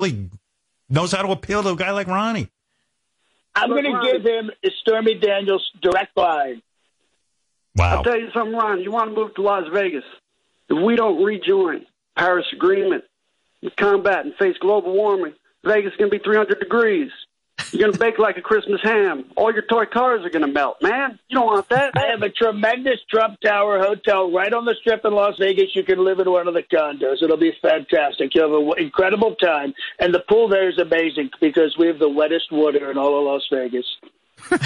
really knows how to appeal to a guy like Ronnie. I'm going to give him Stormy Daniels direct line. Wow. I'll tell you something, Ron. You want to move to Las Vegas. If we don't rejoin Paris Agreement combat and face global warming, Vegas is going to be 300 degrees. You're going to bake like a Christmas ham. All your toy cars are going to melt, man. You don't want that. I have a tremendous Trump Tower hotel right on the strip in Las Vegas. You can live in one of the condos. It'll be fantastic. You'll have an incredible time. And the pool there is amazing because we have the wettest water in all of Las Vegas.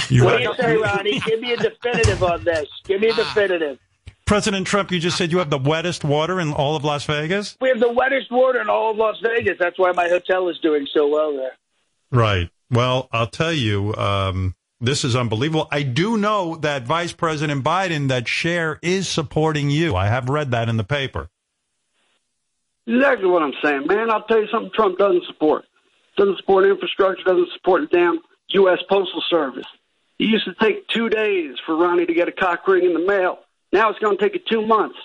You What do you say, Ronnie? Give me a definitive on this. Give me a definitive. President Trump, you just said you have the wettest water in all of Las Vegas? We have the wettest water in all of Las Vegas. That's why my hotel is doing so well there. Right. Well, I'll tell you, um, this is unbelievable. I do know that Vice President Biden, that Cher is supporting you. I have read that in the paper. Exactly what I'm saying, man. I'll tell you something Trump doesn't support. Doesn't support infrastructure, doesn't support the damn U.S. Postal Service. It used to take two days for Ronnie to get a cock ring in the mail. Now it's going to take you two months.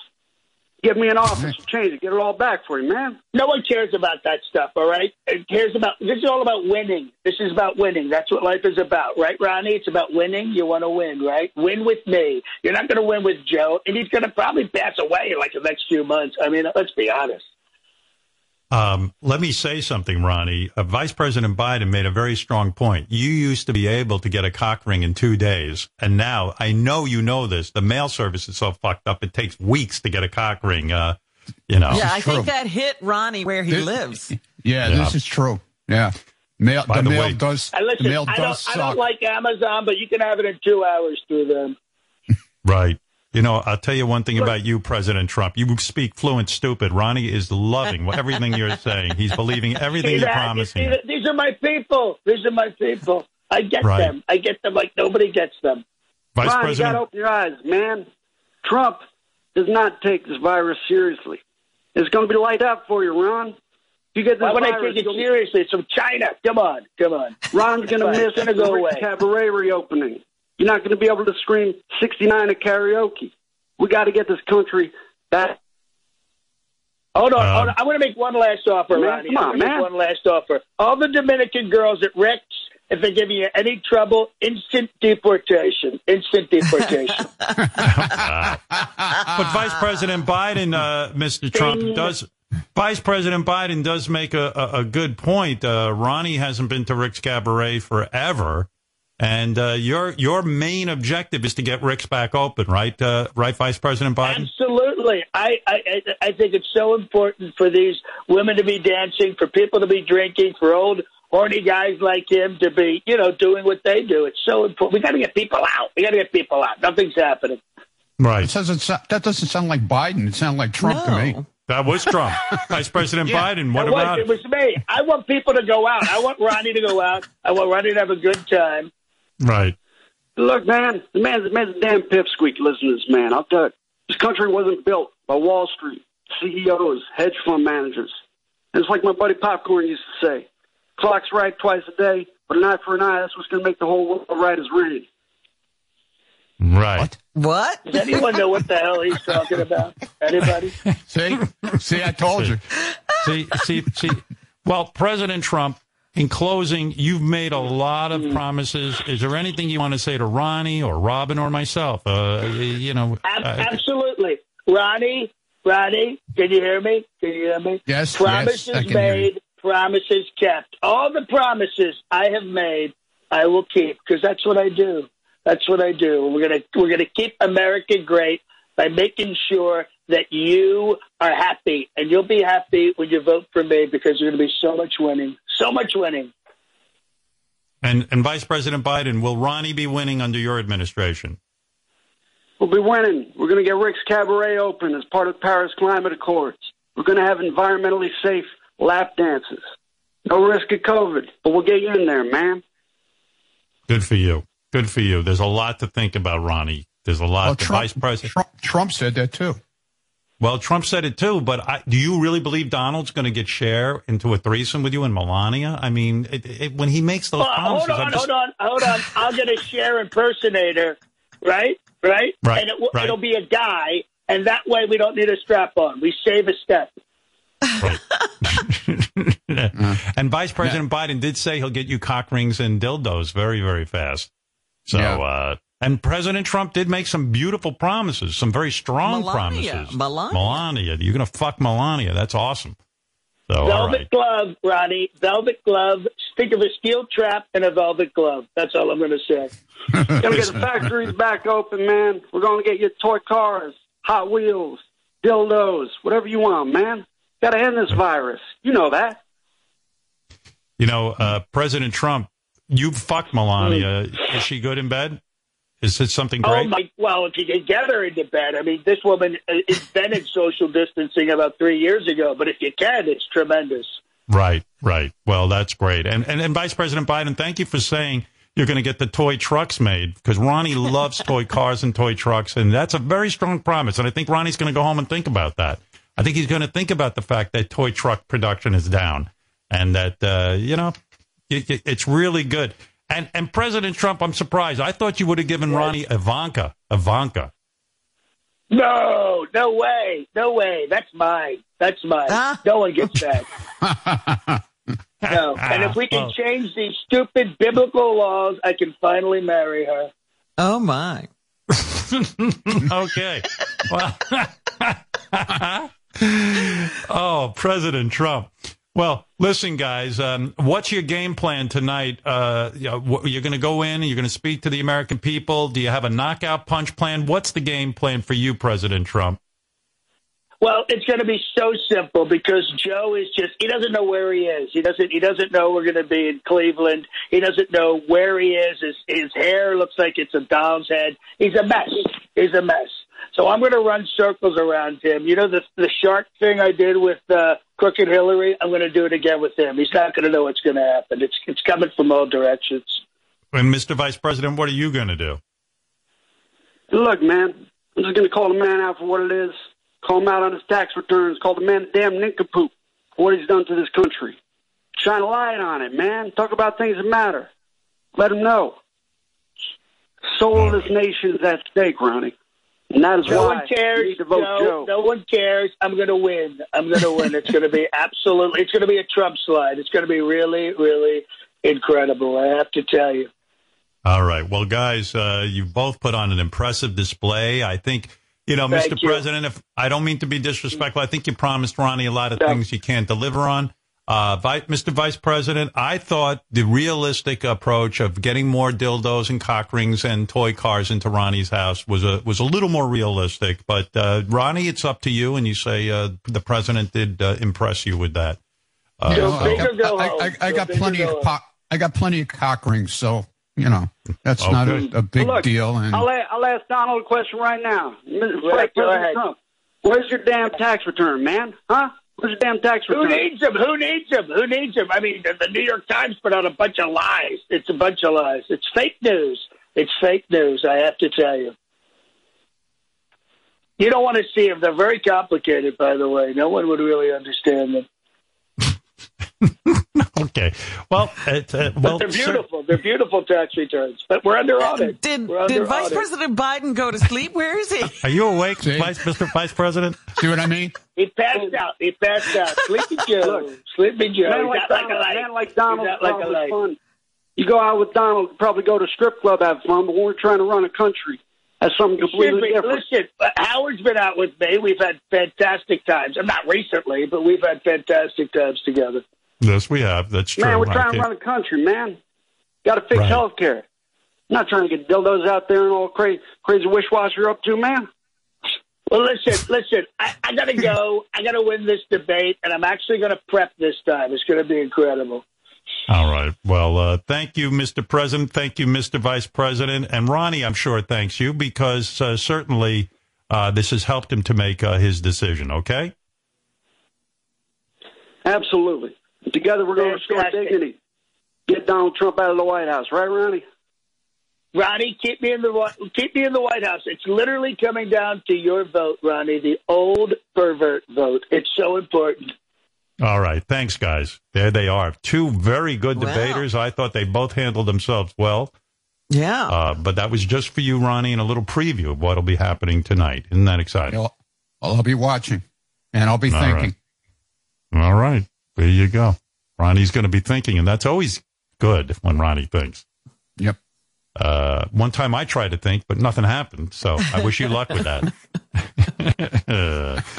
Give me an office, change it, get it all back for you, man. No one cares about that stuff, all right? It cares about this is all about winning. This is about winning. That's what life is about, right, Ronnie? It's about winning. You want to win, right? Win with me. You're not going to win with Joe, and he's going to probably pass away in like the next few months. I mean, let's be honest. Um, let me say something, Ronnie. Uh, Vice President Biden made a very strong point. You used to be able to get a cock ring in two days, and now I know you know this. The mail service is so fucked up; it takes weeks to get a cock ring. Uh, you know. Yeah, I true. think that hit Ronnie where he This- lives. Yeah, Yeah. this is true. Yeah. Mail, By the, the mail way- does. Listen, the mail I does don't, suck. I don't like Amazon, but you can have it in two hours through them. Right. You know, I'll tell you one thing about you, President Trump. You speak fluent stupid. Ronnie is loving everything you're saying. He's believing everything you're promising. These are my people. These are my people. I get Right. them. I get them like nobody gets them. Vice Ron, you got President, to open your eyes, man. Trump does not take this virus seriously. It's going to be light out for you, Ron. If you get this Why would I take it seriously? It's from China. Come on. Come on. Ron's going to miss It's gonna go the away. cabaret reopening. You're not going to be able to scream 69 at karaoke. We got to get this country back. Hold on, Um, hold on. I want to make one last offer, Man, Ronnie. come on, wanna make man. One last offer. All the Dominican girls at Rick's, if they're giving you any trouble, instant deportation. Instant deportation. but Vice President Biden, uh, Mr. Trump, Ding. does. Vice President Biden does make a, a, a good point. Uh, Ronnie hasn't been to Rick's Cabaret forever. And uh, your your main objective is to get Rick's back open, right? Uh, right, Vice President Biden. Absolutely. I, I I- I think it's so important for these women to be dancing, for people to be drinking, for old horny guys like him to be, you know, doing what they do. It's so important. We got to get people out. We got to get people out. Nothing's happening. Right. It doesn't so- that doesn't sound like Biden. It sounds like Trump to me. That was Trump. Vice President Yeah. Biden. What it was, about it was me. I want people to go out. I want Ronnie to go out. I want Ronnie to have a good time. Right. Look, man, the man's, the man's a damn pipsqueak. Listen to this man. I'll tell you. This country wasn't built by Wall Street, CEOs, hedge fund managers. And it's like my buddy Popcorn used to say clock's right twice a day, but an eye for an eye, that's what's going to make the whole world right as rain. Right. What? Does anyone know what the hell he's talking about? Anybody? See, see, I told you. see, see, see. Well, President Trump, in closing, you've made a lot of promises. Is there anything you want to say to Ronnie or Robin or myself? Uh, you know, Ab- uh, absolutely. Ronnie, Ronnie, can you hear me? Can you hear me? Yes, Promises yes, I can hear you. made, promises kept. All the promises I have made, I will keep because that's what I do. That's what I do. We're gonna we're gonna keep America great by making sure that you are happy, and you'll be happy when you vote for me because there's going to be so much winning, so much winning. and and Vice President Biden, will Ronnie be winning under your administration? We'll be winning. We're going to get Rick's Cabaret open as part of the Paris Climate Accords. We're going to have environmentally safe lap dances. No risk of COVID, but we'll get you in there, man. Good for you. Good for you. There's a lot to think about, Ronnie. There's a lot. Well, the Trump, Vice President. Trump, Trump said that too. Well, Trump said it too, but I, do you really believe Donald's going to get Cher into a threesome with you and Melania? I mean, it, it, when he makes those Well, promises, hold I'm on, just- hold on, hold on. I'll get a Cher impersonator, right? Right? Right, And it, will right. it'll be a guy, and that way we don't need a strap on. We save a step. Right. and Vice President Biden did say he'll get you cock rings and dildos very, very fast. So, Yeah. uh, and President Trump did make some beautiful promises, some very strong Melania. promises. Melania. Melania. You're going to fuck Melania. That's awesome. So, Velvet right. glove, Ronnie. Velvet glove. Think of a steel trap and a velvet glove. That's all I'm going to say. Gonna get the factories back open, man. We're gonna get you toy cars, Hot Wheels, dildos, whatever you want, man. Gotta end this virus. You know that. You know, uh, President Trump, you fucked Melania. Is she good in bed? Is it something great? Oh great? my! Well, if you can get her into bed, I mean, this woman uh, invented social distancing about three years ago. But if you can, it's tremendous. Right, right. Well, that's great. And, and and Vice President Biden, thank you for saying you're going to get the toy trucks made because Ronnie loves toy cars and toy trucks, and that's a very strong promise. And I think Ronnie's going to go home and think about that. I think he's going to think about the fact that toy truck production is down, and that uh, you know it, it- it's really good. And and President Trump, I'm surprised. I thought you would have given Ronnie Ivanka. Ivanka. No, no way, no way. That's mine. That's mine. Ah. No one gets that. No. And if we can Well- change these stupid biblical laws, I can finally marry her. Oh my. okay. Well, oh, President Trump. Well, listen, guys. Um, what's your game plan tonight? Uh, you you're going to go in and you're going to speak to the American people. Do you have a knockout punch plan? What's the game plan for you, President Trump? Well, it's going to be so simple because Joe is just—he doesn't know where he is. He doesn't. He doesn't know we're going to be in Cleveland. He doesn't know where he is. His his hair looks like it's a doll's head. He's a mess. He's a mess. So I'm going to run circles around him. You know the the shark thing I did with uh, Crooked Hillary. I'm going to do it again with him. He's not going to know what's going to happen. It's it's coming from all directions. And Mr. Vice President, what are you going to do? Look, man, I'm just gonna call the man out for what it is. Call him out on his tax returns. Call the man a damn nincompoop for what he's done to this country. Shine a light on it, man. Talk about things that matter. Let him know. Soul of this nation is at stake, Ronnie. And that is No why one cares. you need to vote Joe. Joe. No one cares. I'm going to win. I'm going to win. It's going to be absolutely. It's going to be a Trump slide. It's going to be really, really incredible. I have to tell you. All right. Well, guys, uh, you've both put on an impressive display. I think, you know, Thank Mr. you. President, if I don't mean to be disrespectful, I think you promised Ronnie a lot of Yeah. things you can't deliver on. Uh, Vi- Mr. Vice President, I thought the realistic approach of getting more dildos and cock rings and toy cars into Ronnie's house was a was a little more realistic. But uh, Ronnie, it's up to you. And you say uh, the president did uh, impress you with that. Uh, You know, I got, I. I, I got plenty of home. cock, I got plenty of cock rings, so you know that's not a, a big Look, deal. And I'll, a- I'll ask Donald a question right now. Mr. Go ahead, go President ahead. Trump, where's your damn tax return, man? Huh? Where's your damn tax Who needs them? Who needs them? Who needs them? I mean, the, the New York Times put out a bunch of lies. It's a bunch of lies. It's fake news. It's fake news. I have to tell you. You don't want to see them. They're very complicated, by the way. No one would really understand them. okay. Well, it, uh, well, they're sir- beautiful. They're beautiful tax returns. But we're under audit. Did We're did under Vice audit. President Biden go to sleep? Where is he? Are you awake, Vice, Mr. Vice President? see what I mean? He passed out. He passed out. Sleepy Joe. Look, Sleepy Joe. man like not like a light. man like Donald not like a light. fun. You go out with Donald, probably go to strip club, have fun, but we're trying to run a country. That's something completely Excuse me, different. Listen, uh, Howard's been out with me. We've had fantastic times. I'm not recently, but we've had fantastic times together. Yes, we have. That's true. Man, we're I trying to run a country, man. Got to fix Right. health care. Not trying to get dildos out there and all crazy, crazy wish wash you're up to, man. Well, listen, listen. I, I got to go. I got to win this debate, and I'm actually going to prep this time. It's going to be incredible. All right. Well, uh, thank you, Mr. President. Thank you, Mr. Vice President. And Ronnie, I'm sure thanks you because uh, certainly uh, this has helped him to make uh, his decision. Okay. Absolutely. Together we're going to restore Fantastic. dignity. Get Donald Trump out of the White House, right, Ronnie? Ronnie, keep me in the Whi- keep me in the White House. It's literally coming down to your vote, Ronnie, the old pervert vote. It's so important. All right. Thanks, guys. There they are. Two very good Wow. debaters. I thought they both handled themselves well. Yeah. Uh, but that was just for you, Ronnie, and a little preview of what'll be happening tonight. Isn't that exciting? Well, I'll be watching, and I'll be All thinking. right. All right. There you go. Ronnie's going to be thinking, and that's always good when Ronnie thinks. Yep. Uh, one time I tried to think, but nothing happened. So I wish you luck with that.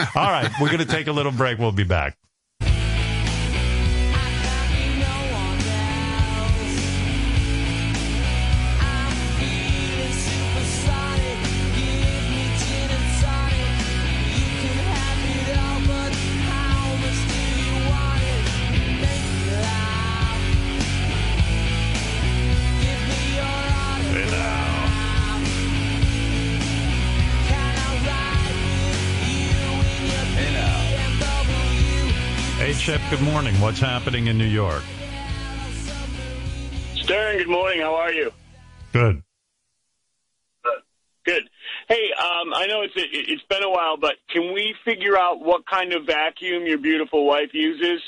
all right. We're going to take a little break. We'll be back. Hey, Chip, good morning. What's happening in New York? Stern, good morning. How are you? Good. Good. Hey, um, I know it's it's been a while, but can we figure out what kind of vacuum your beautiful wife uses?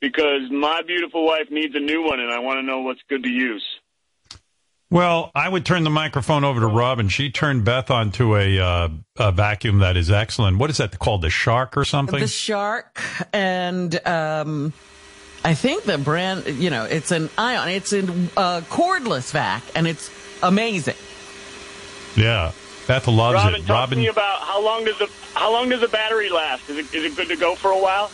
Because my beautiful wife needs a new one, and I want to know what's good to use. Well, I would turn the microphone over to Rob, and She turned Beth onto a, uh, a vacuum that is excellent. What is that called? The Shark or something? The Shark and um, I think the brand, you know, it's an ion. It's a uh, cordless vac, and it's amazing. yeah. Beth loves Robin, it. talk Robin, to me about how long does the how long does the battery last? Is it is it good to go for a while?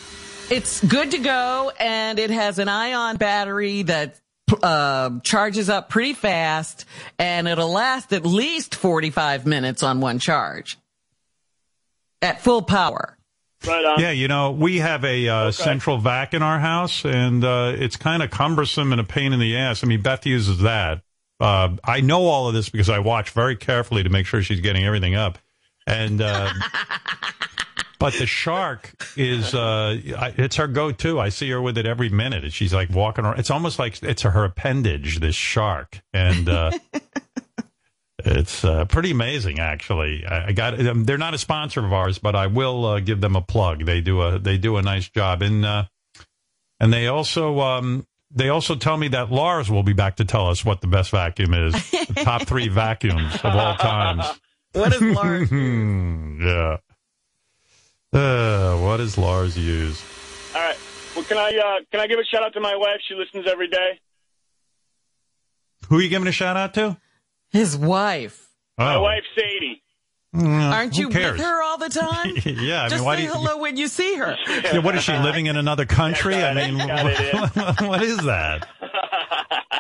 It's good to go, and it has an ion battery that uh, charges up pretty fast, and it'll last at least 45 minutes on one charge at full power. Right on. yeah, you know, we have a uh, central vac in our house, and uh, it's kind of cumbersome and a pain in the ass. I mean, Beth uses that. Uh, I know all of this because I watch very carefully to make sure she's getting everything up. And uh, but the shark is uh, it's her go-to. I see her with it every minute. And She's like walking around. It's almost like it's her appendage. This shark, and uh, it's uh, pretty amazing. Actually, I, I got. Um, they're not a sponsor of ours, but I will uh, give them a plug. They do a they do a nice job, and uh, and they also. Um, they also tell me that Lars will be back to tell us what the best vacuum is. The top three vacuums of all times. What is Lars? Yeah. Uh, what does Lars use? All right. Well, can I uh, can I give a shout out to my wife? She listens every day. Who are you giving a shout out to? His wife. My Oh, wife Sadie. mm, Aren't you cares? with her all the time? yeah, I Just mean, why say do you? hello when you see her. Yeah, what is she living in another country? I mean, what, what is that?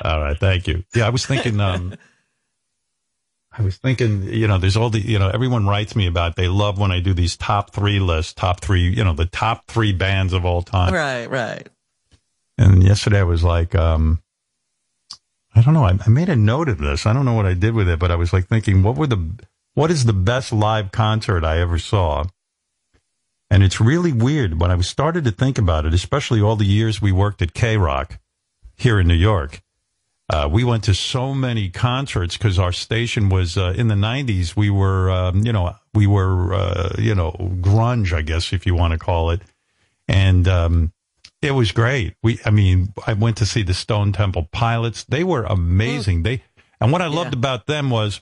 All right, thank you. Yeah, I was thinking. Um, I was thinking, you know, there's all the, you know, everyone writes me about. They love when I do these top three lists, top three, you know, the top three bands of all time. Right, right. And yesterday I was like, um, I don't know. I, I made a note of this. I don't know what I did with it, but I was like thinking, what were the, what is the best live concert I ever saw? And it's really weird when I started to think about it, especially all the years we worked at K Rock here in New York. Uh, we went to so many concerts because our station was uh, in the '90s. We were, um, you know, we were, uh, you know, grunge, I guess, if you want to call it, and um, it was great. We, I mean, I went to see the Stone Temple Pilots. They were amazing. They, and what I loved Yeah. about them was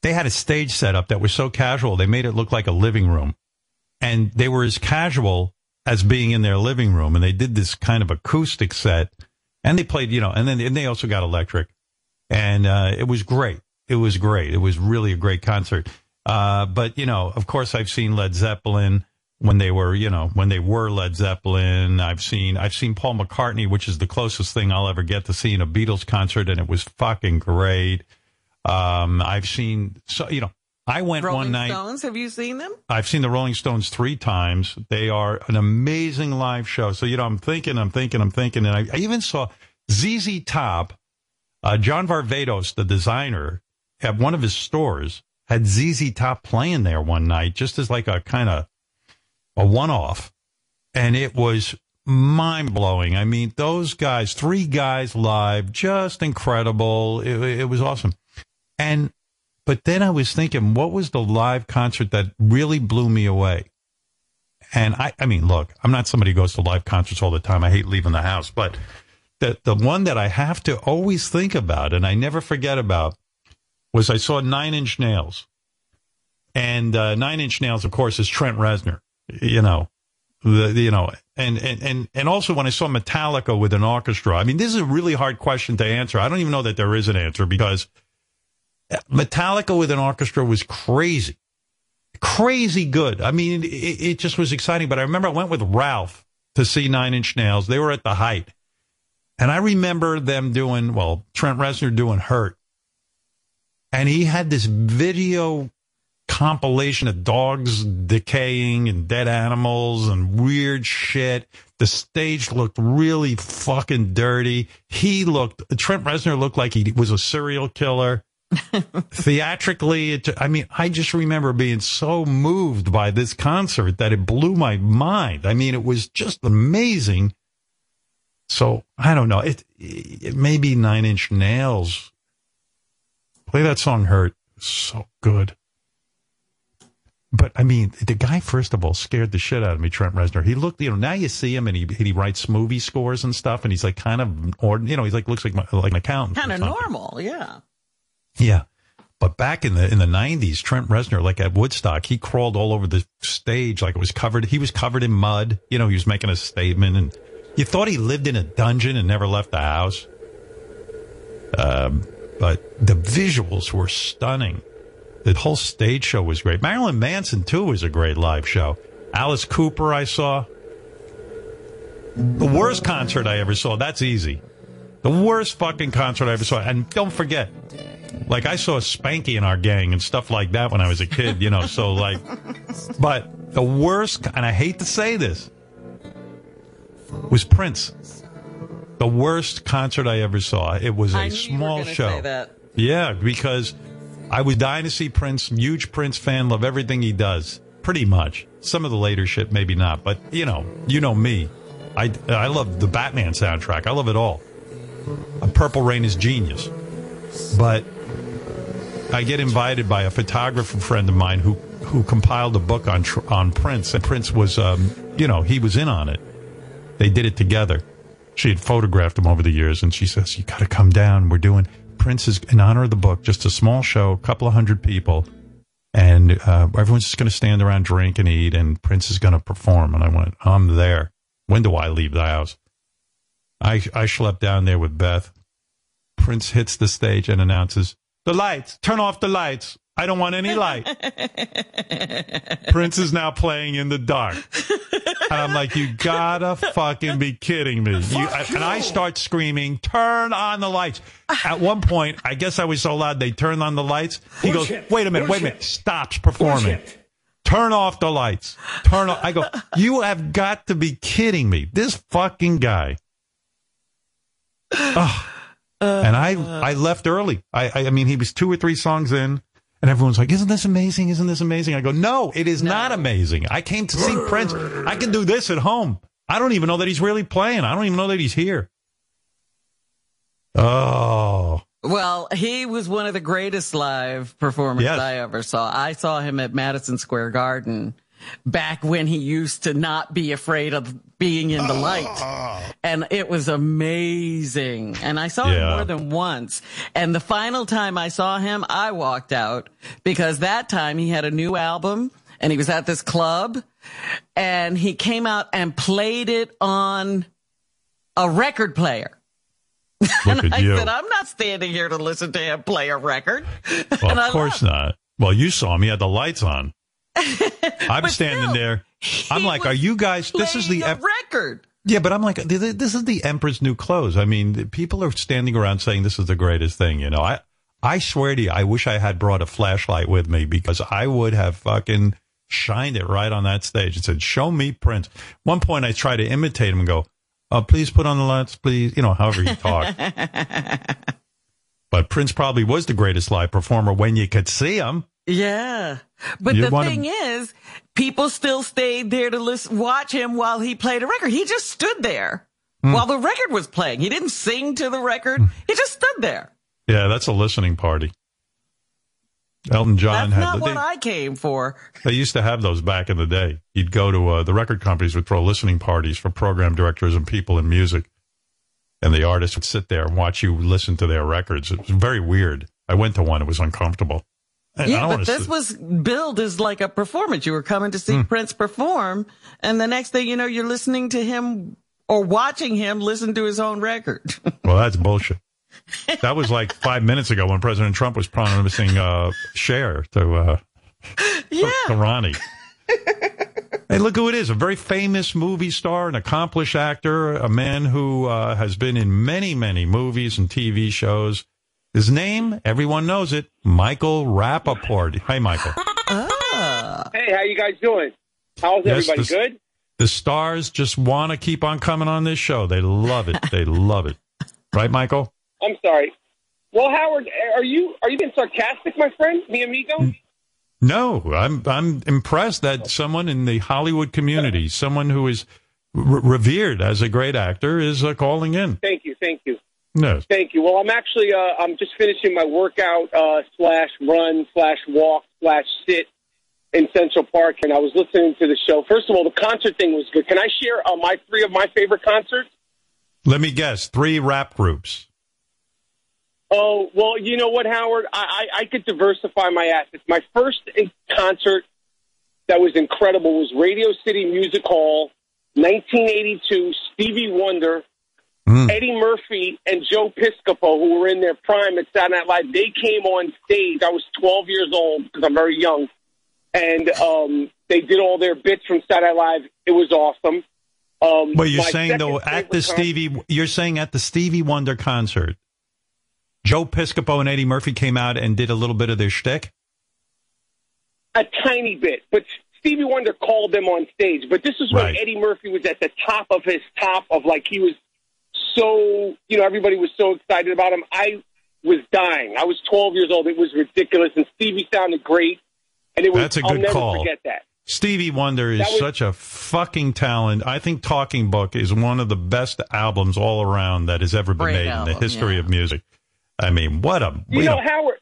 they had a stage setup that was so casual. They made it look like a living room, and they were as casual as being in their living room. And they did this kind of acoustic set, and they played, you know, and then and they also got electric, and uh, it was great. It was great. It was really a great concert. Uh, but you know, of course, I've seen Led Zeppelin when they were, you know, when they were Led Zeppelin. I've seen, I've seen Paul McCartney, which is the closest thing I'll ever get to seeing a Beatles concert, and it was fucking great. Um, I've seen, so you know, I went Rolling one night. Stones, have you seen them? I've seen the Rolling Stones three times. They are an amazing live show. So, you know, I'm thinking, I'm thinking, I'm thinking, and I, I even saw ZZ Top, uh, John Varvatos, the designer, at one of his stores, had ZZ Top playing there one night, just as like a kind of a one off. And it was mind blowing. I mean, those guys, three guys live, just incredible. It, it was awesome. And but then I was thinking, what was the live concert that really blew me away? And I, I mean, look, I'm not somebody who goes to live concerts all the time. I hate leaving the house, but the the one that I have to always think about and I never forget about was I saw Nine Inch Nails, and uh, Nine Inch Nails, of course, is Trent Reznor. You know, The, you know, and, and, and, and also when I saw Metallica with an orchestra, I mean, this is a really hard question to answer. I don't even know that there is an answer because Metallica with an orchestra was crazy, crazy good. I mean, it, it just was exciting. But I remember I went with Ralph to see Nine Inch Nails. They were at the height. And I remember them doing, well, Trent Reznor doing Hurt. And he had this video compilation of dogs decaying and dead animals and weird shit. The stage looked really fucking dirty. He looked, Trent Reznor looked like he was a serial killer. Theatrically, it, I mean, I just remember being so moved by this concert that it blew my mind. I mean, it was just amazing. So I don't know. It, it maybe Nine Inch Nails. Play that song "Hurt." So good. But I mean, the guy first of all scared the shit out of me. Trent Reznor. He looked, you know. Now you see him and he he writes movie scores and stuff, and he's like kind of, or you know, he's like looks like my, like an accountant. Kind of normal, yeah. Yeah. But back in the in the nineties, Trent Reznor, like at Woodstock, he crawled all over the stage like it was covered. He was covered in mud. You know, he was making a statement, and you thought he lived in a dungeon and never left the house. Um, but the visuals were stunning. The whole stage show was great. Marilyn Manson too was a great live show. Alice Cooper, I saw. The worst concert I ever saw. That's easy. The worst fucking concert I ever saw. And don't forget, like I saw Spanky in our gang and stuff like that when I was a kid, you know. So like, but the worst, and I hate to say this, was Prince. The worst concert I ever saw. It was a I knew you were small show. Yeah, because I was dying to see Prince. Huge Prince fan. Love everything he does. Pretty much. Some of the later shit, maybe not. But you know, you know me. I I love the Batman soundtrack. I love it all. A Purple Rain is genius. But I get invited by a photographer friend of mine who who compiled a book on on Prince, and Prince was, um, you know, he was in on it. They did it together. She had photographed him over the years, and she says, "You got to come down. We're doing Prince is in honor of the book. Just a small show, a couple of hundred people, and uh, everyone's just going to stand around, drink, and eat, and Prince is going to perform." And I went, "I'm there. When do I leave the house?" I I schlepped down there with Beth. Prince hits the stage and announces, "The lights. Turn off the lights. I don't want any light." Prince is now playing in the dark. And I'm like, you gotta fucking be kidding me. You, I- and I start screaming, turn on the lights. At one point, I guess I was so loud, they turned on the lights. He goes, wait a minute, wait a minute. Stops performing. Turn off the lights. Turn off. I go, you have got to be kidding me. This fucking guy. Ugh. And I, uh, uh. I left early. I, I, I mean, he was two or three songs in. And everyone's like, isn't this amazing? Isn't this amazing? I go, no, it is not amazing. I came to see Prince. I can do this at home. I don't even know that he's really playing. I don't even know that he's here. Oh, Well, he was one of the greatest live performers Yes. I ever saw. I saw him at Madison Square Garden back when he used to not be afraid of being in the light. Ah. And it was amazing. And I saw him more than once. And the final time I saw him, I walked out because that time he had a new album and he was at this club and he came out and played it on a record player. look at I you. said, I'm not standing here to listen to him play a record. Well, of course not. Well, you saw him. He had the lights on. I'm standing still, there. I'm like, are you guys, this is the, ep- record. yeah, but I'm like, th- th- this is the Emperor's new clothes. I mean, people are standing around saying this is the greatest thing, you know. I, I swear to you, I wish I had brought a flashlight with me because I would have fucking shined it right on that stage and said, show me Prince. One point I tried to imitate him and go, uh, please put on the lights, please, you know, however you talk. but Prince probably was the greatest live performer when you could see him. Yeah. But You the thing is, people still stayed there to listen, watch him while he played a record. He just stood there Hmm. while the record was playing. He didn't sing to the record. He just stood there. Yeah, that's a listening party. Elton John That's had. not they, what I came for. they used to have those back in the day. You'd go to uh, the record companies would throw listening parties for program directors and people in music, and the artists would sit there and watch you listen to their records. It was very weird. I went to one; it was uncomfortable. Yeah, but this see- was billed as like a performance. You were coming to see Hmm. Prince perform, and the next thing you know, you're listening to him or watching him listen to his own record. Well, that's bullshit. That was like five minutes ago when President Trump was promising uh, Cher to uh, yeah. to Ronnie. hey, look who it is—a very famous movie star, an accomplished actor, a man who uh, has been in many, many movies and TV shows. His name, everyone knows it, Michael Rappaport. Hi, Michael. Ah. Hey, how you guys doing? How's Yes, everybody? this- Good. The stars just want to keep on coming on this show. They love it. They love it. Right, Michael? I'm sorry. Well, Howard, are you are you being sarcastic, my friend, mi amigo? No, I'm I'm impressed that someone in the Hollywood community, someone who is re- revered as a great actor, is uh, calling in. Thank you, thank you, No, thank you. Well, I'm actually uh, I'm just finishing my workout uh, slash run slash walk slash sit in Central Park, and I was listening to the show. First of all, the concert thing was good. Can I share uh, my three of my favorite concerts? let me guess. Three rap groups. Oh well, you know what, Howard? I, I, I could diversify my assets. My first concert that was incredible was Radio City Music Hall, 1982. Stevie Wonder, Mm. Eddie Murphy, and Joe Piscopo, who were in their prime at Saturday Night Live. They came on stage. I was 12 years old because I'm very young, and um, they did all their bits from Saturday Night Live. It was awesome. Um, Well, you're saying though at the Stevie, you're saying at the Stevie Wonder concert, Joe Piscopo and Eddie Murphy came out and did a little bit of their shtick. a tiny bit, but Stevie Wonder called them on stage. But this is when Right. Eddie Murphy was at the top of his top of like he was so you know everybody was so excited about him. I was dying. I was 12 years old. It was ridiculous, and Stevie sounded great. And it was That's a I'll good never call. forget that. Stevie Wonder is was- such a fucking talent. I think Talking Book is one of the best albums all around that has ever been Great made in the history yeah. of music. I mean, what a You you know, know, Howard,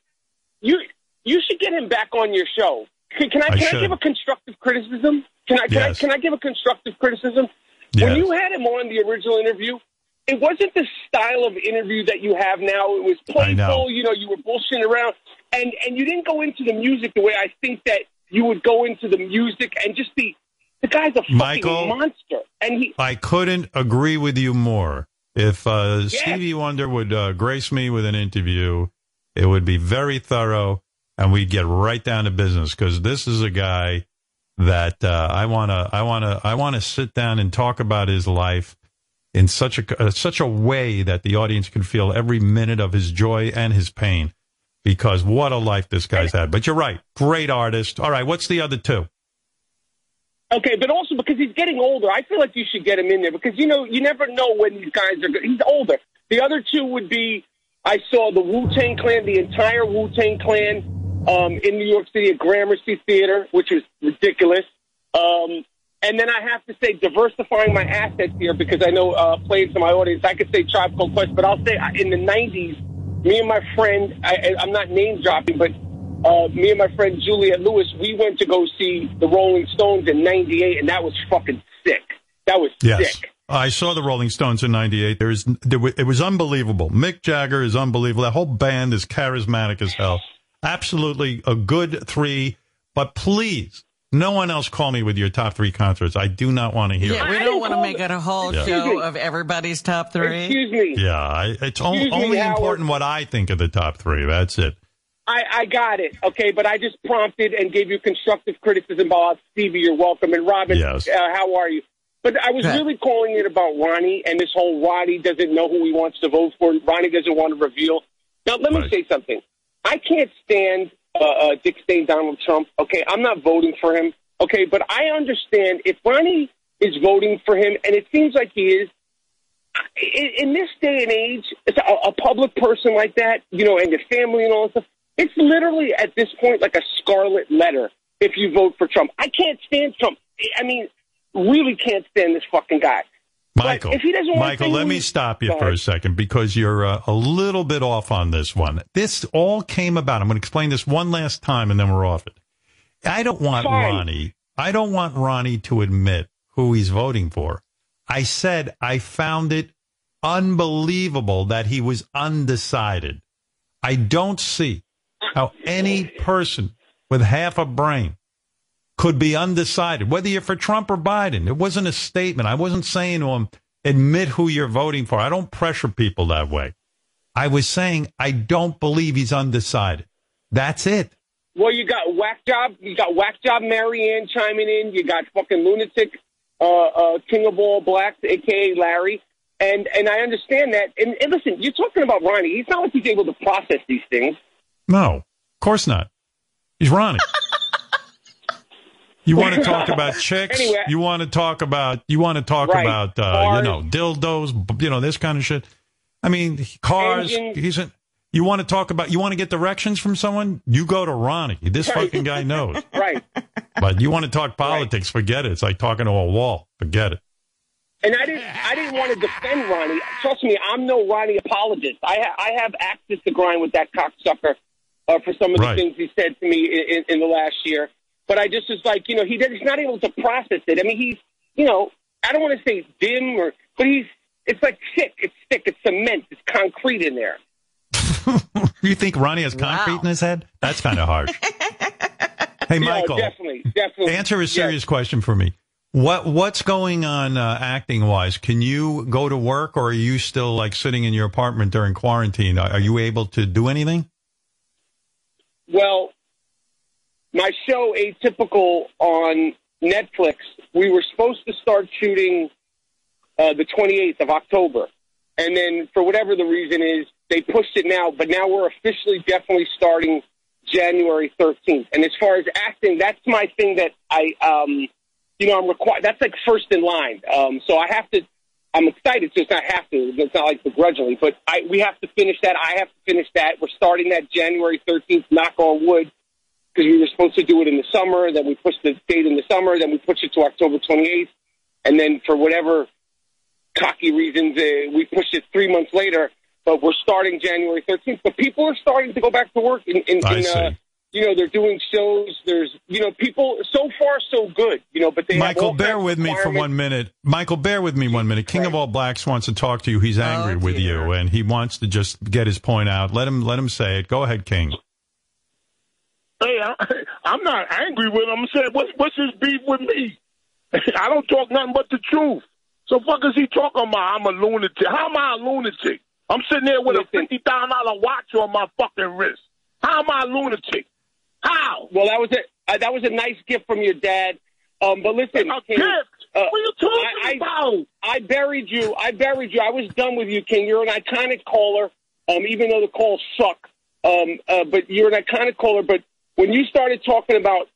you you should get him back on your show. Can, can I I can I, should. give a constructive criticism? Can I can Yes. I can I give a constructive criticism? Yes. When you had him on the original interview, it wasn't the style of interview that you have now. It was I know. playful. You know, you were bullshitting around, and and you didn't go into the music the way I think that you would go into the music and just be. The guy's a fucking Michael, monster, and he. I couldn't agree with you more. If uh, Yes. Stevie Wonder would uh, grace me with an interview, it would be very thorough, and we'd get right down to business. Because this is a guy that uh, I wanna, I wanna, I wanna sit down and talk about his life in such a uh, such a way that the audience can feel every minute of his joy and his pain. Because what a life this guy's had. But you're right, great artist. All right, what's the other two? Okay, but also because he's getting older, I feel like you should get him in there because you know you never know when these guys are. He's older. The other two would be I saw the Wu Tang Clan, the entire Wu Tang Clan, um, in New York City at Gramercy Theater, which was ridiculous. Um, and then I have to say diversifying my assets here because I know uh, playing to my audience. I could say Tribe Called Quest, but I'll say uh, in the '90s, me and my friend, I, I'm not name dropping, but uh, me and my friend Juliette Lewis, we went to go see the Rolling Stones in '98, and that was fucking sick. That was Yes. sick. I saw the Rolling Stones in '98. There is, there, wa- it was unbelievable. Mick Jagger is unbelievable. That whole band is charismatic as hell. Absolutely a good three. But please, no one else call me with your top three concerts. I do not want to hear. Yeah, it. we don't want to make it a whole Yeah. show of everybody's top three. Excuse me. Yeah, I, it's on, Excuse me, only Howard. important what I think of the top three. That's it. I, I got it. Okay, but I just prompted and gave you constructive criticism about Stevie. You're welcome. And Robin, Yes. uh, how are you? But I was really calling it about Ronnie and this whole Ronnie doesn't know who he wants to vote for. Ronnie doesn't want to reveal. Now, let me Right. say something. I can't stand uh, uh, Donald Trump. Okay, I'm not voting for him. Okay, but I understand if Ronnie is voting for him, and it seems like he is, in, in this day and age, a, a public person like that, you know, and your family and all that stuff, it's literally at this point like a scarlet letter if you vote for Trump. I can't stand Trump. I mean, really can't stand this fucking guy. But Michael, if he doesn't Michael, let me stop you for a second because you're uh, a little bit off on this one. This all came about. I'm going to explain this one last time and then we're off it. I don't want Fine. Ronnie. I don't want Ronnie to admit who he's voting for. I said I found it unbelievable that he was undecided. I don't see how any person with half a brain could be undecided, whether you're for Trump or Biden. It wasn't a statement. I wasn't saying to him, admit who you're voting for. I don't pressure people that way. I was saying I don't believe he's undecided. That's it. Well, you got whack job, you got whack job Marianne chiming in. You got fucking lunatic, uh, uh, King of all blacks, aka Larry. And and I understand that. And, and listen, you're talking about Ronnie. He's not like he's able to process these things. No, of course not. He's Ronnie. You want to talk about chicks? Anyway. you want to talk about you want to talk Right. about uh, you know dildos, you know this kind of shit. I mean, cars. Engines. He's you want to talk about you want to get directions from someone? You go to Ronnie. This Right. fucking guy knows. Right. But you want to talk politics? Forget it. It's like talking to a wall. Forget it. And I didn't, I didn't want to defend Ronnie. Trust me, I'm no Ronnie apologist. I, ha- I have access to grind with that cocksucker uh, for some of the Right. things he said to me in, in, in the last year. But I just was like, you know, he he's not able to process it. I mean, he's, you know, I don't want to say dim or, but he's, it's like thick. It's thick. It's cement. It's concrete in there. You think Ronnie has concrete Wow. in his head? That's kind of harsh. hey, Michael. Yeah, definitely, definitely. Answer a Yes. serious question for me. What what's going on uh, acting wise? Can you go to work, or are you still like sitting in your apartment during quarantine? Are, are you able to do anything? Well, my show Atypical on Netflix, we were supposed to start shooting uh, the 28th of October. And then for whatever the reason is, they pushed it now, but now we're officially definitely starting January 13th. And as far as acting, that's my thing that I, um, you know, I'm required. That's like first in line. Um, so I have to, I'm excited. So it's not have to. It's not like begrudgingly, but I, we have to finish that. I have to finish that. We're starting that January 13th, knock on wood because we were supposed to do it in the summer. Then we pushed the date in the summer. Then we pushed it to October 28th. And then for whatever cocky reasons, uh, we pushed it three months later. But we're starting January 13th. But people are starting to go back to work. In, in, I in, see. Uh, you know, they're doing shows. There's, you know, people. So far, so good. You know, but they Michael, all bear with me for one minute. Michael, bear with me one minute. King of all blacks wants to talk to you. He's angry with you, and he wants to just get his point out. Let him let him say it. Go ahead, King. Hey, I, I'm not angry with him. I'm saying, what's, what's his beef with me? I don't talk nothing but the truth. So fuck is he talking about? I'm a lunatic. How am I a lunatic? I'm sitting there with a fifty thousand dollar watch on my fucking wrist. How am I a lunatic? How? Well, that was a uh, that was a nice gift from your dad. Um, but listen, A King, gift? uh, what are you talking I- I- about? I buried you. I buried you. I was done with you, King. You're an iconic caller, um, even though the calls suck. Um, uh, but you're an iconic caller. But when you started talking about,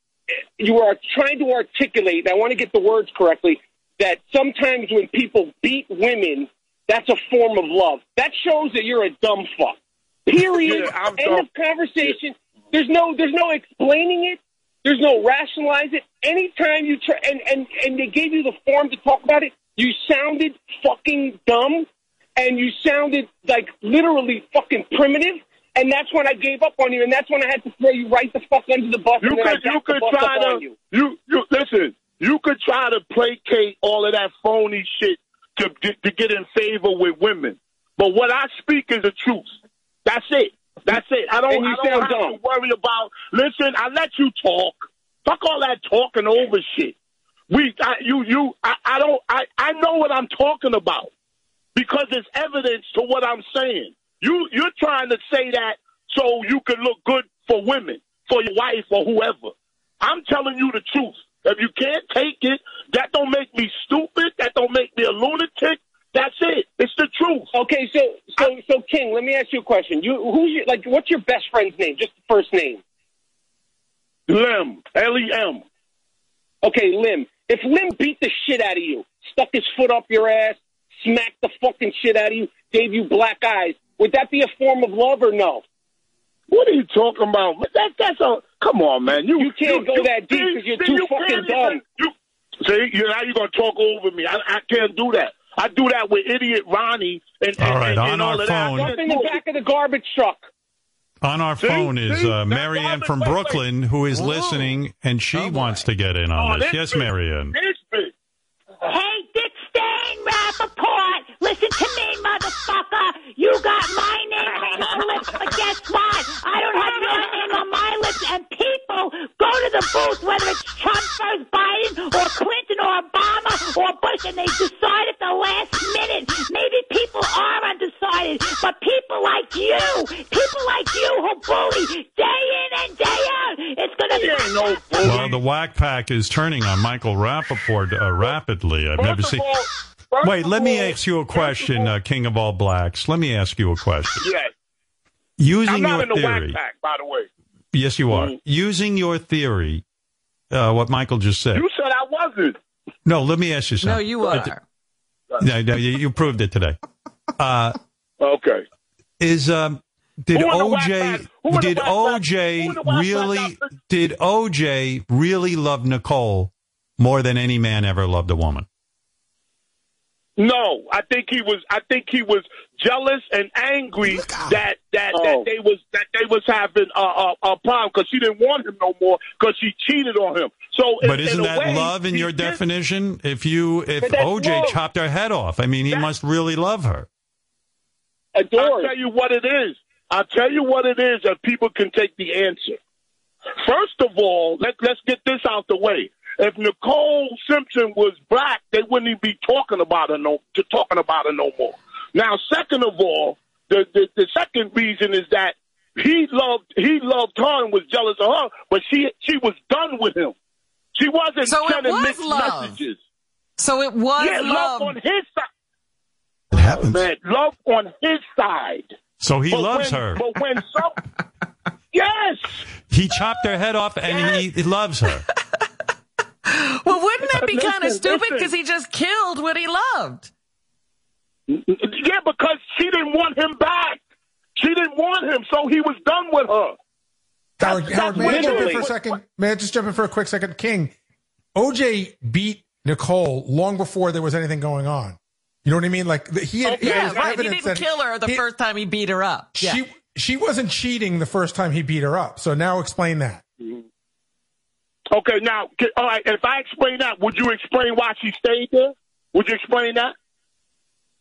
you were trying to articulate, and I want to get the words correctly, that sometimes when people beat women, that's a form of love. That shows that you're a dumb fuck. Period. Yeah, End dumb. of conversation. There's no, there's no explaining it. There's no rationalize it. Anytime you try, and, and, and they gave you the form to talk about it, you sounded fucking dumb and you sounded like literally fucking primitive. And that's when I gave up on you, and that's when I had to throw you right the fuck under the bus. You could, you could try to, you. you, you, listen. You could try to placate all of that phony shit to to get in favor with women, but what I speak is the truth. That's it. That's it. I don't. You I don't have dumb. to worry about. Listen, I let you talk. Fuck all that talking over shit. We, I, you, you. I, I don't. I, I know what I'm talking about because there's evidence to what I'm saying. You, you're trying to say that so you can look good for women, for your wife or whoever. I'm telling you the truth. If you can't take it, that don't make me stupid. That don't make me a lunatic. That's it. It's the truth. Okay, so so so King, let me ask you a question. You who's your, like what's your best friend's name? Just the first name. Lem, L E M. Okay, Lem. If Lem beat the shit out of you, stuck his foot up your ass, smacked the fucking shit out of you, gave you black eyes, would that be a form of love or no? What are you talking about? That, that's a come on, man. You You can't go that deep 'cause you're too you fucking dumb. you, see, you now you're gonna talk over me. I, I can't do that. I do that with idiot Ronnie and, and, All right, and, on and all our of that. phone- I in the back of the garbage truck. On our See? phone is uh, Marianne from Wait, wait. Brooklyn, who is Whoa. listening, and she Oh, wants to get in Oh, on this. this Yes, bitch. Marianne. This bitch. Hey, Dick Stain, Rappaport, listen to sucker. You got my name on your lips, but guess what? I don't have your name on my lips. And people go to the booth, whether it's Trump versus Biden or Clinton or Obama or Bush, and they decide at the last minute. Maybe people are undecided, but people like you, people like you who bully day in and day out, it's going to be. No well, the Whack Pack is turning on Michael Rappaport uh, rapidly. I've never seen. All, first Wait, of let me ask you a question, all- uh, King of all blacks. Let me ask you a question. Yeah, Using I'm not your in the whack theory, pack, by the way. yes, you are. Mm. Using your theory, uh, what Michael just said. You said I wasn't. No, let me ask you something. No, you are. No, no, you, you proved it today. Uh, Okay. is um, did Who in the whack OJ pack? Who in the did whack pack? Who in OJ the whack pack really did OJ really love Nicole more than any man ever loved a woman? No, I think he was. I think he was jealous and angry that that Oh. that they was that they was having a a, a problem because she didn't want him no more because she cheated on him. So, But in, isn't in that way, love in your did- definition? If you if OJ love. chopped her head off, I mean, he That- must really love her. I'll Adore. tell you what it is. I'll tell you what it is that people can take the answer. First of all, let, let's get this out the way. If Nicole Simpson was black, they wouldn't even be talking about her no to talking about her no more. Now, second of all, the, the the second reason is that he loved he loved her and was jealous of her, but she she was done with him. She wasn't So it sending was mixed love. messages. So it was yeah, love love. on his side. It happens. Man, love on his side. So he But loves when- her. But when some, yes, He chopped her head off, and he, he loves her. Well, wouldn't that be kind of stupid because he just killed what he loved? yeah, because she didn't want him back. She didn't want him, so he was done with her. Howard, That's- Howard, that's may I jump in for a second? May I just jump in for a quick second? King, OJ beat Nicole long before there was anything going on. You know what I mean? Like he had, he Yeah, right. He didn't kill her the he- first time he beat her up. Yeah. She she wasn't cheating the first time he beat her up. So now explain that. Mm-hmm. Okay, now, all right. If I explain that, would you explain why she stayed there? Would you explain that?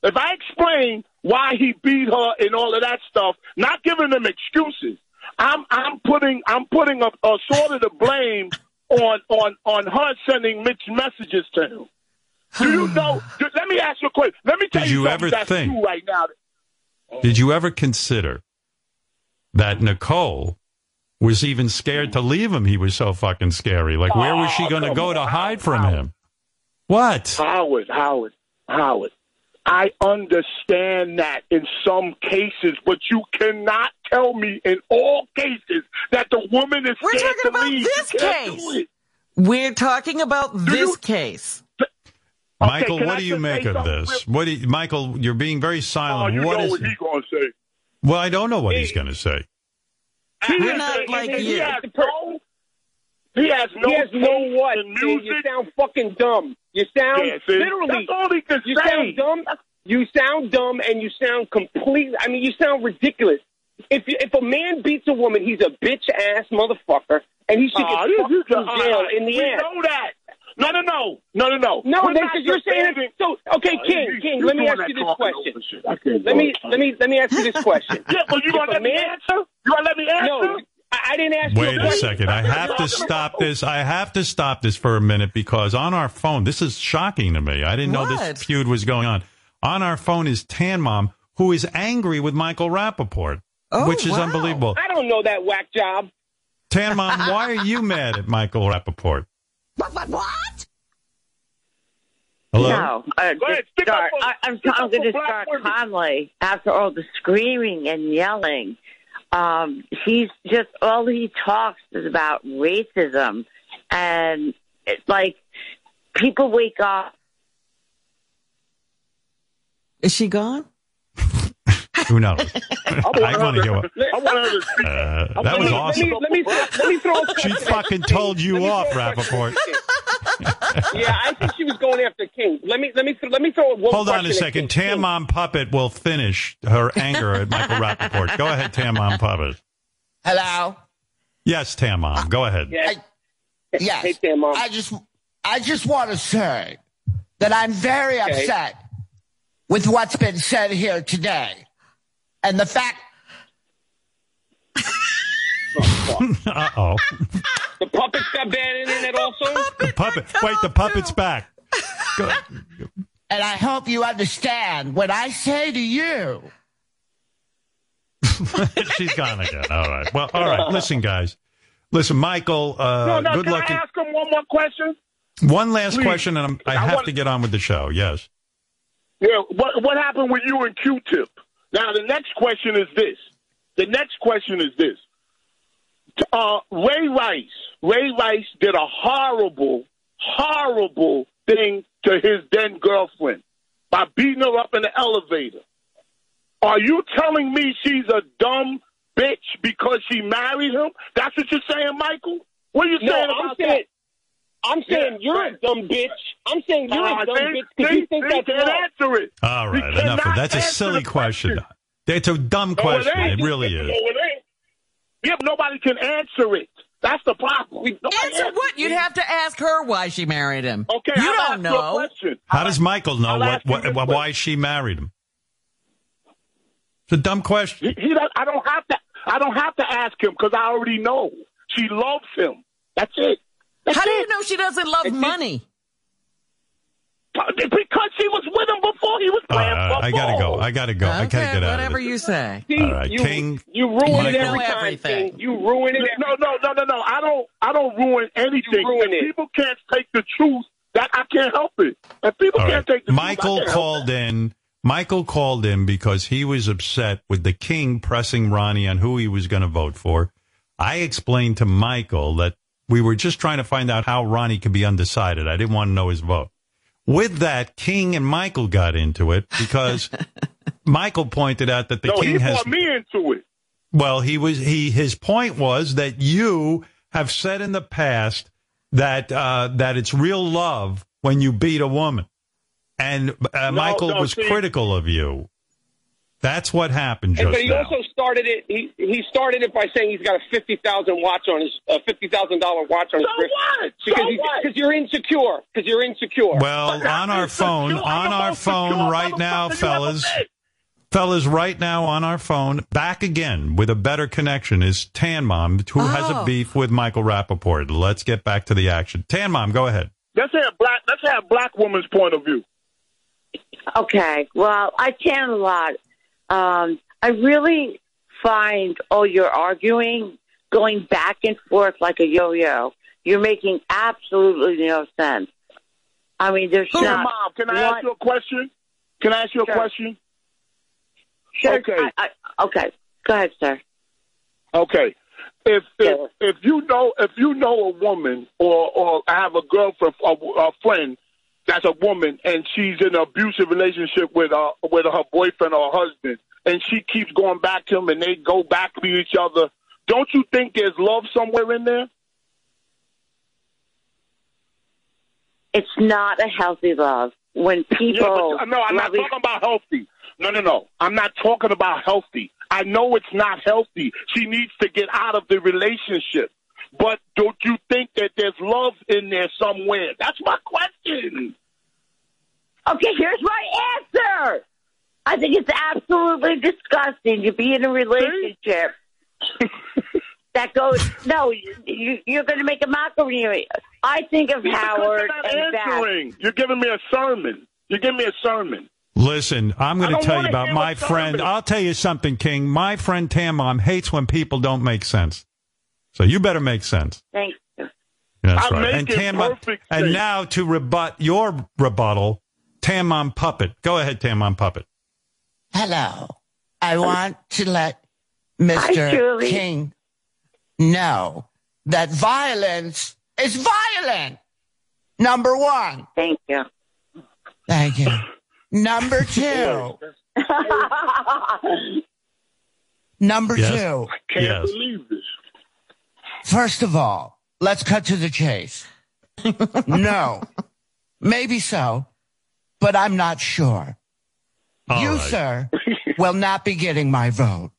If I explain why he beat her and all of that stuff, not giving them excuses, I'm I'm putting I'm putting a, a sort of the blame on on on her sending mixed messages to him. Do you know? do- let me ask you a question. Let me tell Did you, you something ever think- right now. Did you ever consider that Nicole was even scared to leave him? He was so fucking scary. Like, where was she Oh, going to go to hide from him? What? Howard, Howard, Howard. I understand that in some cases, but you cannot tell me in all cases that the woman is We're scared talking to about leave. this You can't case. it. We're talking about this you- case. Michael, can what I do you just make say of something this? What do you, Michael, you're being very Oh, silent. you what know is what he gonna say? Well, I don't know what he's going to say. We're not a- like he you. Has no, he has no. He has no what? in dude. You sound fucking dumb. You sound Yeah, literally. That's all he can You say. sound dumb. You sound dumb, and you sound complete. I mean, you sound ridiculous. If you, if a man beats a woman, he's a bitch ass motherfucker, and he should get you- fucked in jail right, in the end. we ass. know that. No, no, no, no, no, no. No, We're because not you're saying defending- so. Okay, Oh, King, you- King. you Let me ask you this question. over shit. I can't Let me let me let me ask you this question. Yeah, well, you If gonna a let me answer? You gonna let me answer? No, I, I didn't ask you Wait a a question. second. I have to stop this. I have to stop this for a minute because on our phone, this is shocking to me. I didn't know this feud was going on. On our phone is Tan Mom, who is angry with Michael Rappaport, Oh, which is wow. unbelievable. I don't know that whack job. Tan Mom, why are you mad at Michael Rappaport? What, what, what? Hello? No, uh, Go ahead, just stick up start. I, I'm, stick I'm up going to start women. calmly after all the screaming and yelling. Um, he's just all he talks is about racism, and it's like people wake up. Is she gone? Who knows? I I want to hear what. I want to speak. Uh, that was awesome. Let me, let me, let me throw. She fucking told you off, throw Rappaport. yeah, I think she was going after King. Let me let me let me throw one Hold on a second. Tan Mom Puppet will finish her anger at Michael Rappaport. Go ahead, Tan Mom Puppet. Hello. Yes, Tan Mom. Go ahead. Yeah. Yes. Hey, Tam, Mom. I just, I just want to say that I'm very Okay. upset with what's been said here today, and the fact. Uh oh. The puppets got bad it also. The puppet. Wait, the puppet's back. Go- And I hope you understand when I say to you She's gone again. All right. Well, all right. Listen, guys. Listen, Michael. Uh, no, no. good Can luck. I ask him one more question? One last Please. question, and I'm, I I have want- to get on with the show. Yes. Yeah. What What happened with you and Q-Tip? Now the next question is this. The next question is this. Uh, Ray Rice. Ray Rice did a horrible, horrible thing to his then girlfriend by beating her up in the elevator. Are you telling me she's a dumb bitch because she married him? That's what you're saying, Michael? What are you No, saying I'm about saying- that? I'm saying Yeah, you're right. a dumb bitch. I'm saying you're Uh, a dumb see, bitch because you think see, that's can't answer it. All right. You Enough of cannot That's a silly question. question. It's a dumb No, question. ain't. It really No, is. it ain't. Yeah, but nobody can answer it. That's the problem. Nobody Answer what? You'd have to ask her why she married him. Okay, you I'll don't ask know. question. How does Michael know I'll what, what, this why she married him? It's a dumb question. He, he I don't have to. I don't have to ask him because I already know she loves him. That's it. That's How do it. you know she doesn't love money? Because she was with him before he was All playing right, football. I gotta go. I gotta go. I Okay, can't get out whatever of it. you say. See, All right, you, King, you ruin Michael. it every You know time. everything. King. You ruin it. No, no, no, no, no. I don't. I don't ruin anything. ruin if it. people can't take the truth, that I can't help it. If people All can't right. take the truth, Michael can't called in. Michael called in because he was upset with the king pressing Ronnie on who he was going to vote for. I explained to Michael that we were just trying to find out how Ronnie could be undecided. I didn't want to know his vote. With that, King and Michael got into it because Michael pointed out that the No, he king has brought me into it. well, he was he his point was that you have said in the past that uh, that it's real love when you beat a woman, and uh, Michael no, was see- critical of you. That's what happened And, just but he now. also started it. He he started it by saying he's got a fifty thousand watch on his uh, fifty thousand dollar watch on his So wrist what? because so what? because you're insecure because you're insecure. well, on our phone, Secure. on I'm our phone secure right now, motherfucker you fellas. Fellas, right now on our phone, back again with a better connection is Tan Mom, who has a Oh. beef with Michael Rappaport. Let's get back to the action. Tan Mom, go ahead. Let's have black. Let's have black woman's point of view. Okay. Well, I tan a lot. Um, I really find all your arguing going back and forth like a yo-yo. You're making absolutely no sense. I mean, there's Here, not mom, can I one- ask you a question? Can I ask you a Sure. question? Sure, Okay. I, I, okay. Go ahead, sir. Okay. If if if you know if you know a woman or or have a girlfriend a, a friend that's a woman and she's in an abusive relationship with uh with her boyfriend or husband and she keeps going back to him and they go back to each other, don't you think there's love somewhere in there? It's not a healthy love when people. Yeah, but, no, I'm not each- talking about healthy. No, no, no. I'm not talking about healthy. I know it's not healthy. She needs to get out of the relationship. But don't you think that there's love in there somewhere? That's my question. Okay, here's my answer. I think it's absolutely disgusting to be in a relationship that goes. No, you, you're going to make a mockery of me. I think of Because Howard you're and not Beth. answering. You're giving me a sermon. You're giving me a sermon. Listen, I'm going to tell you about my friend. coming. I'll tell you something, King. My friend Tan Mom hates when people don't make sense. So you better make sense. Thank you. That's I'm right. And making Tan Mom, perfect and now to rebut your rebuttal, Tan Mom Puppet. Go ahead, Tan Mom Puppet. Hello. I want to let Mr. Julie. King know that violence is violent. Number one. Thank you. Thank you. Number two. Number Yes. two. Can't Yes. believe this. First of all, let's cut to the chase. no. Maybe so, but I'm not sure. All you, right. sir, will not be getting my vote.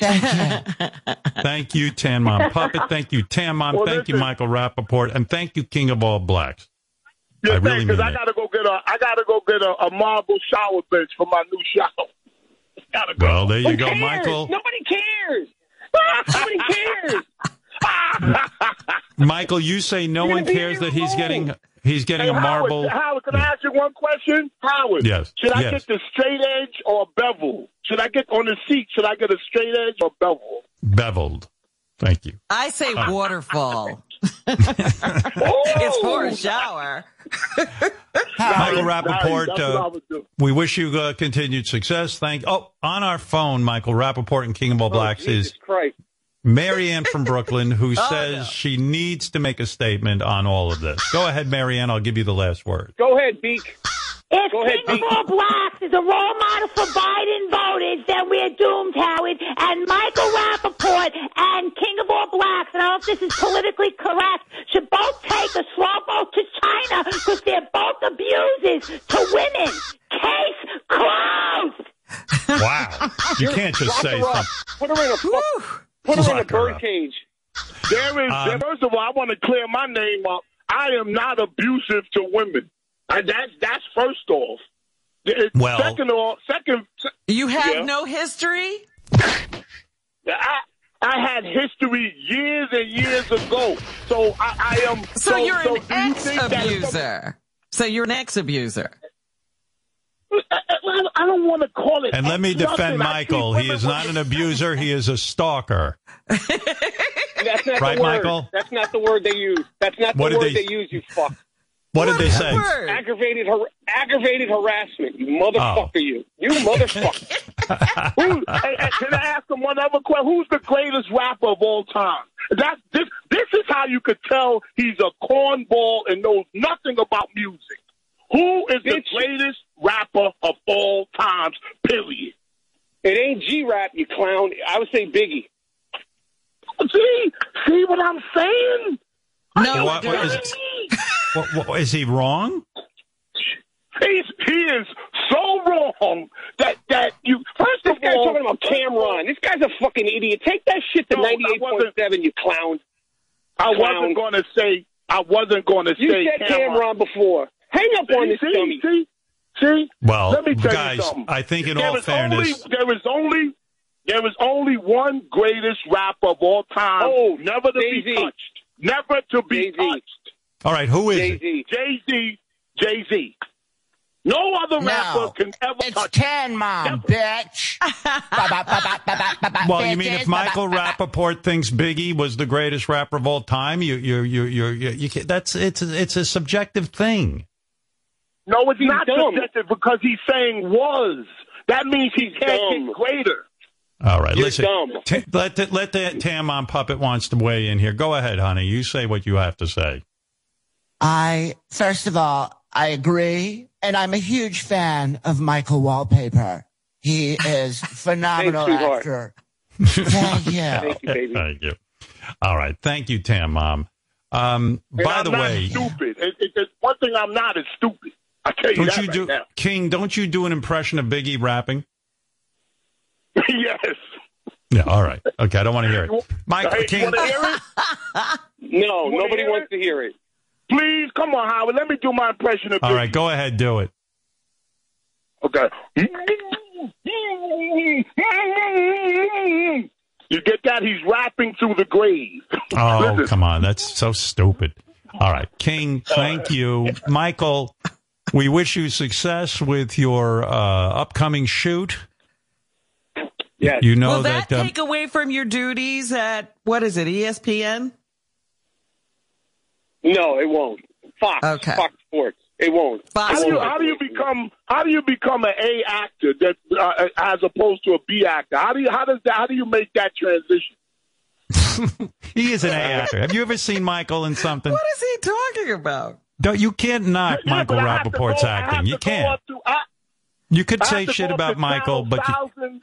Thank you. Thank you, Tan Mom Puppet. Thank you, Tan Mom. Well, thank you, listen. Michael Rappaport. And thank you, King of All Blacks. Yeah, I really because mean I gotta go get a I gotta go get a, a marble shower bench for my new shower. Gotta go. Well, there you Who go, cares? Michael. Nobody cares. Ah, nobody cares. Ah. Michael, you say no You're one cares that he's room. getting he's getting Hey, a marble. Howard, Howard, can I ask you one question? Howard. Yes, Should I yes. get the straight edge or bevel? Should I get on the seat? Should I get a straight edge or bevel? Beveled. Thank you. I say waterfall. it's for a shower. Michael Rappaport, uh, I would do. we wish you uh, continued success. Thank. Oh, on our phone, Michael Rappaport and King of All Blacks is Christ. Marianne from Brooklyn, who Oh, says no. she needs to make a statement on all of this. Go ahead, Marianne. I'll give you the last word. Go ahead, Beak. If Go ahead, King of all blacks is a role model for Biden voters, then we're doomed, Howard. And Michael Rappaport and King of all blacks, and I don't know if this is politically correct, should both take a slow boat to China because they're both abusers to women. Case closed. Wow. You can't just say her up. something. Put her in a fuck, put her in a Lock her bird cage. There is, Um, first of all, I want to clear my name up. I am not abusive to women. Uh, that's that's first off. Well- second off, second, se- You have Yeah. no history? I I had history years and years ago, so I, I am. So, you're so an ex think that if abuser. So you're an ex abuser. Some- I, I- I don't want to call it. And let me defend Michael. He is not an abuser. He is a stalker. That's not Right, the word. Michael? That's not the word they use. That's not the What did word they- they, use. You fuck. What did they say? Word. Aggravated, har- aggravated harassment. You motherfucker. Oh. You. You motherfucker. Who, and, and can I ask him one other question? Who's the greatest rapper of all time? That this this is how you could tell he's a cornball and knows nothing about music. Who is the Bitch. greatest rapper of all times? Period. it ain't G rap, you clown. I would say Biggie. See, see what I'm saying? No, What- what dude. is- What, what, is he wrong? He's he is so wrong that that you first This of guy's all talking about Cam'ron. This guy's a fucking idiot. Take that shit to No, 98.7, you clown. I clown. wasn't going to say I wasn't going to say. You say said Cam'ron before. Hang up on this see, dummy. See, see. Well, Let me tell guys, you something. I think in There all fairness, only, there is only there is only one greatest rapper of all time, Oh, never to be Jay-Z. touched, never to be Jay-Z. touched. all right, who is Jay it? Z. Jay Z, Jay Z. No other rapper No, can ever it's touch. Tan Mom, bitch. Well, you mean if Michael Rappaport thinks Biggie was the greatest rapper of all time, you you you you you, you can, that's it's it's a subjective thing. No, it's He's not dumb. subjective because he's saying was. That means he can't dumb. get greater. All right, You're listen. dumb. T- let the, let the Tan Mom puppet wants to weigh in here. Go ahead, honey. You say what you have to say. I, first of all, I agree. And I'm a huge fan of Michael Wallpaper. He is phenomenal Thanks, actor. Thank you. Thank you, baby. Thank you. All right, thank you, Tan Mom. Um, And by I'm the not way, stupid. It, it, it, one thing I'm not is stupid. I tell you don't that you right do now. King? Don't you do an impression of Biggie rapping? yes. Yeah. All right. Okay. I don't want to hear it. Michael Hey, King. hear it? No, wanna nobody hear wants to hear it. Please, come on, Howard. Let me do my impression of All Biggie. right. Go ahead. Do it. Okay. You get that? He's rapping through the grave. Oh, Listen. come on. That's so stupid. All right. King, thank you. Michael, we wish you success with your uh, upcoming shoot. Yes. You know Will that, that. um, take away from your duties at, what is it, ESPN? No, it won't. Fox. Okay. Fox Sports. It won't. Fox How do you how do you become how do you become an A actor that uh, as opposed to a B actor? How do you how does that how do you make that transition? he is an A actor. Have you ever seen Michael in something? What is he talking about? Don't, you can't knock Yeah, Michael but I have to Rappaport's go- acting. You can't. to- I- You could I say shit about Michael, but you,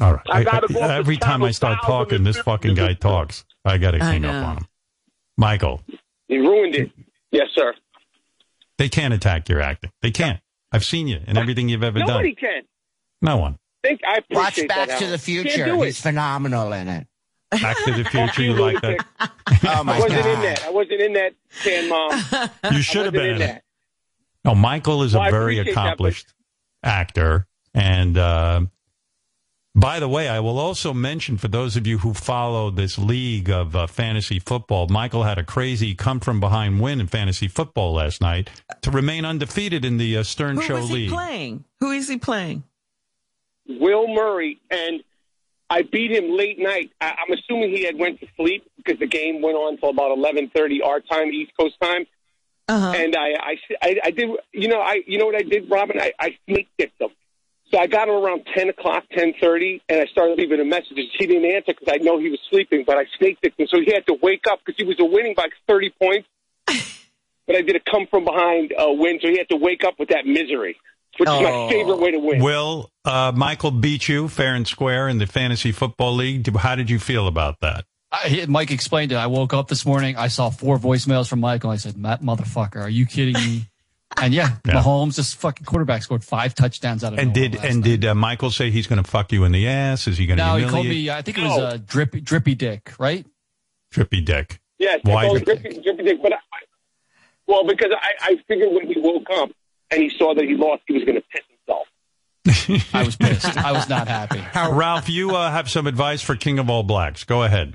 all right. I gotta go up to every time I start talking, this fucking guy talks. I got to I hang up on him. Michael, He ruined it. Yes, sir. they can't attack your acting. They can't. I've seen you and everything you've ever Nobody done. Nobody can. No one. Think I Watch appreciate Back that. to the Future. do He's phenomenal in it. Back to the Future. You like that? Oh I wasn't in that. I wasn't in that, Tan Mom. You should have been in in that. it. No, Michael is Well, a I very appreciate that, but- accomplished actor. And uh, by the way, I will also mention for those of you who follow this league of uh, fantasy football, Michael had a crazy come from behind win in fantasy football last night to remain undefeated in the uh, Stern Who Show is he League. playing? Who is he playing? Will Murray, and I beat him late night. I, I'm assuming he had went to sleep because the game went on till about 11:30 our time, East Coast time. Uh-huh. And I, I, I, I did, you know, I, you know what I did, Robin? I, I snake kicked him. So I got him around 10 o'clock, 10:30, and I started leaving him messages. He didn't answer because I know he was sleeping, but I snake kicked him, so he had to wake up because he was winning by 30 points. but I did a come from behind uh, win, so he had to wake up with that misery, which is Oh. my favorite way to win. Will uh, Michael beat you fair and square in the fantasy football league? How did you feel about that? I, Mike explained it. I woke up this morning. I saw four voicemails from Michael. I said, Matt, motherfucker, are you kidding me? And yeah, Mahomes, this fucking quarterback, scored five touchdowns out of And did last and night. did uh, Michael say he's going to fuck you in the ass? Is he going to No, he called me. I think it was uh, drippy, drippy dick, right? Trippy Dick? Yes, Why Drippy Drippy, Drippy Dick, but I, well, because I, I figured when he woke up and he saw that he lost, he was going to piss himself. I was pissed. I was not happy. Ralph, you uh, have some advice for King of All Blacks. Go ahead.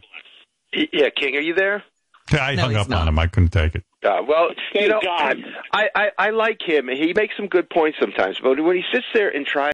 Yeah, King, are you there? I hung up on him. I couldn't take it. Uh, well, you know, God. I, I I like him. He makes some good points sometimes, but when he sits there and tries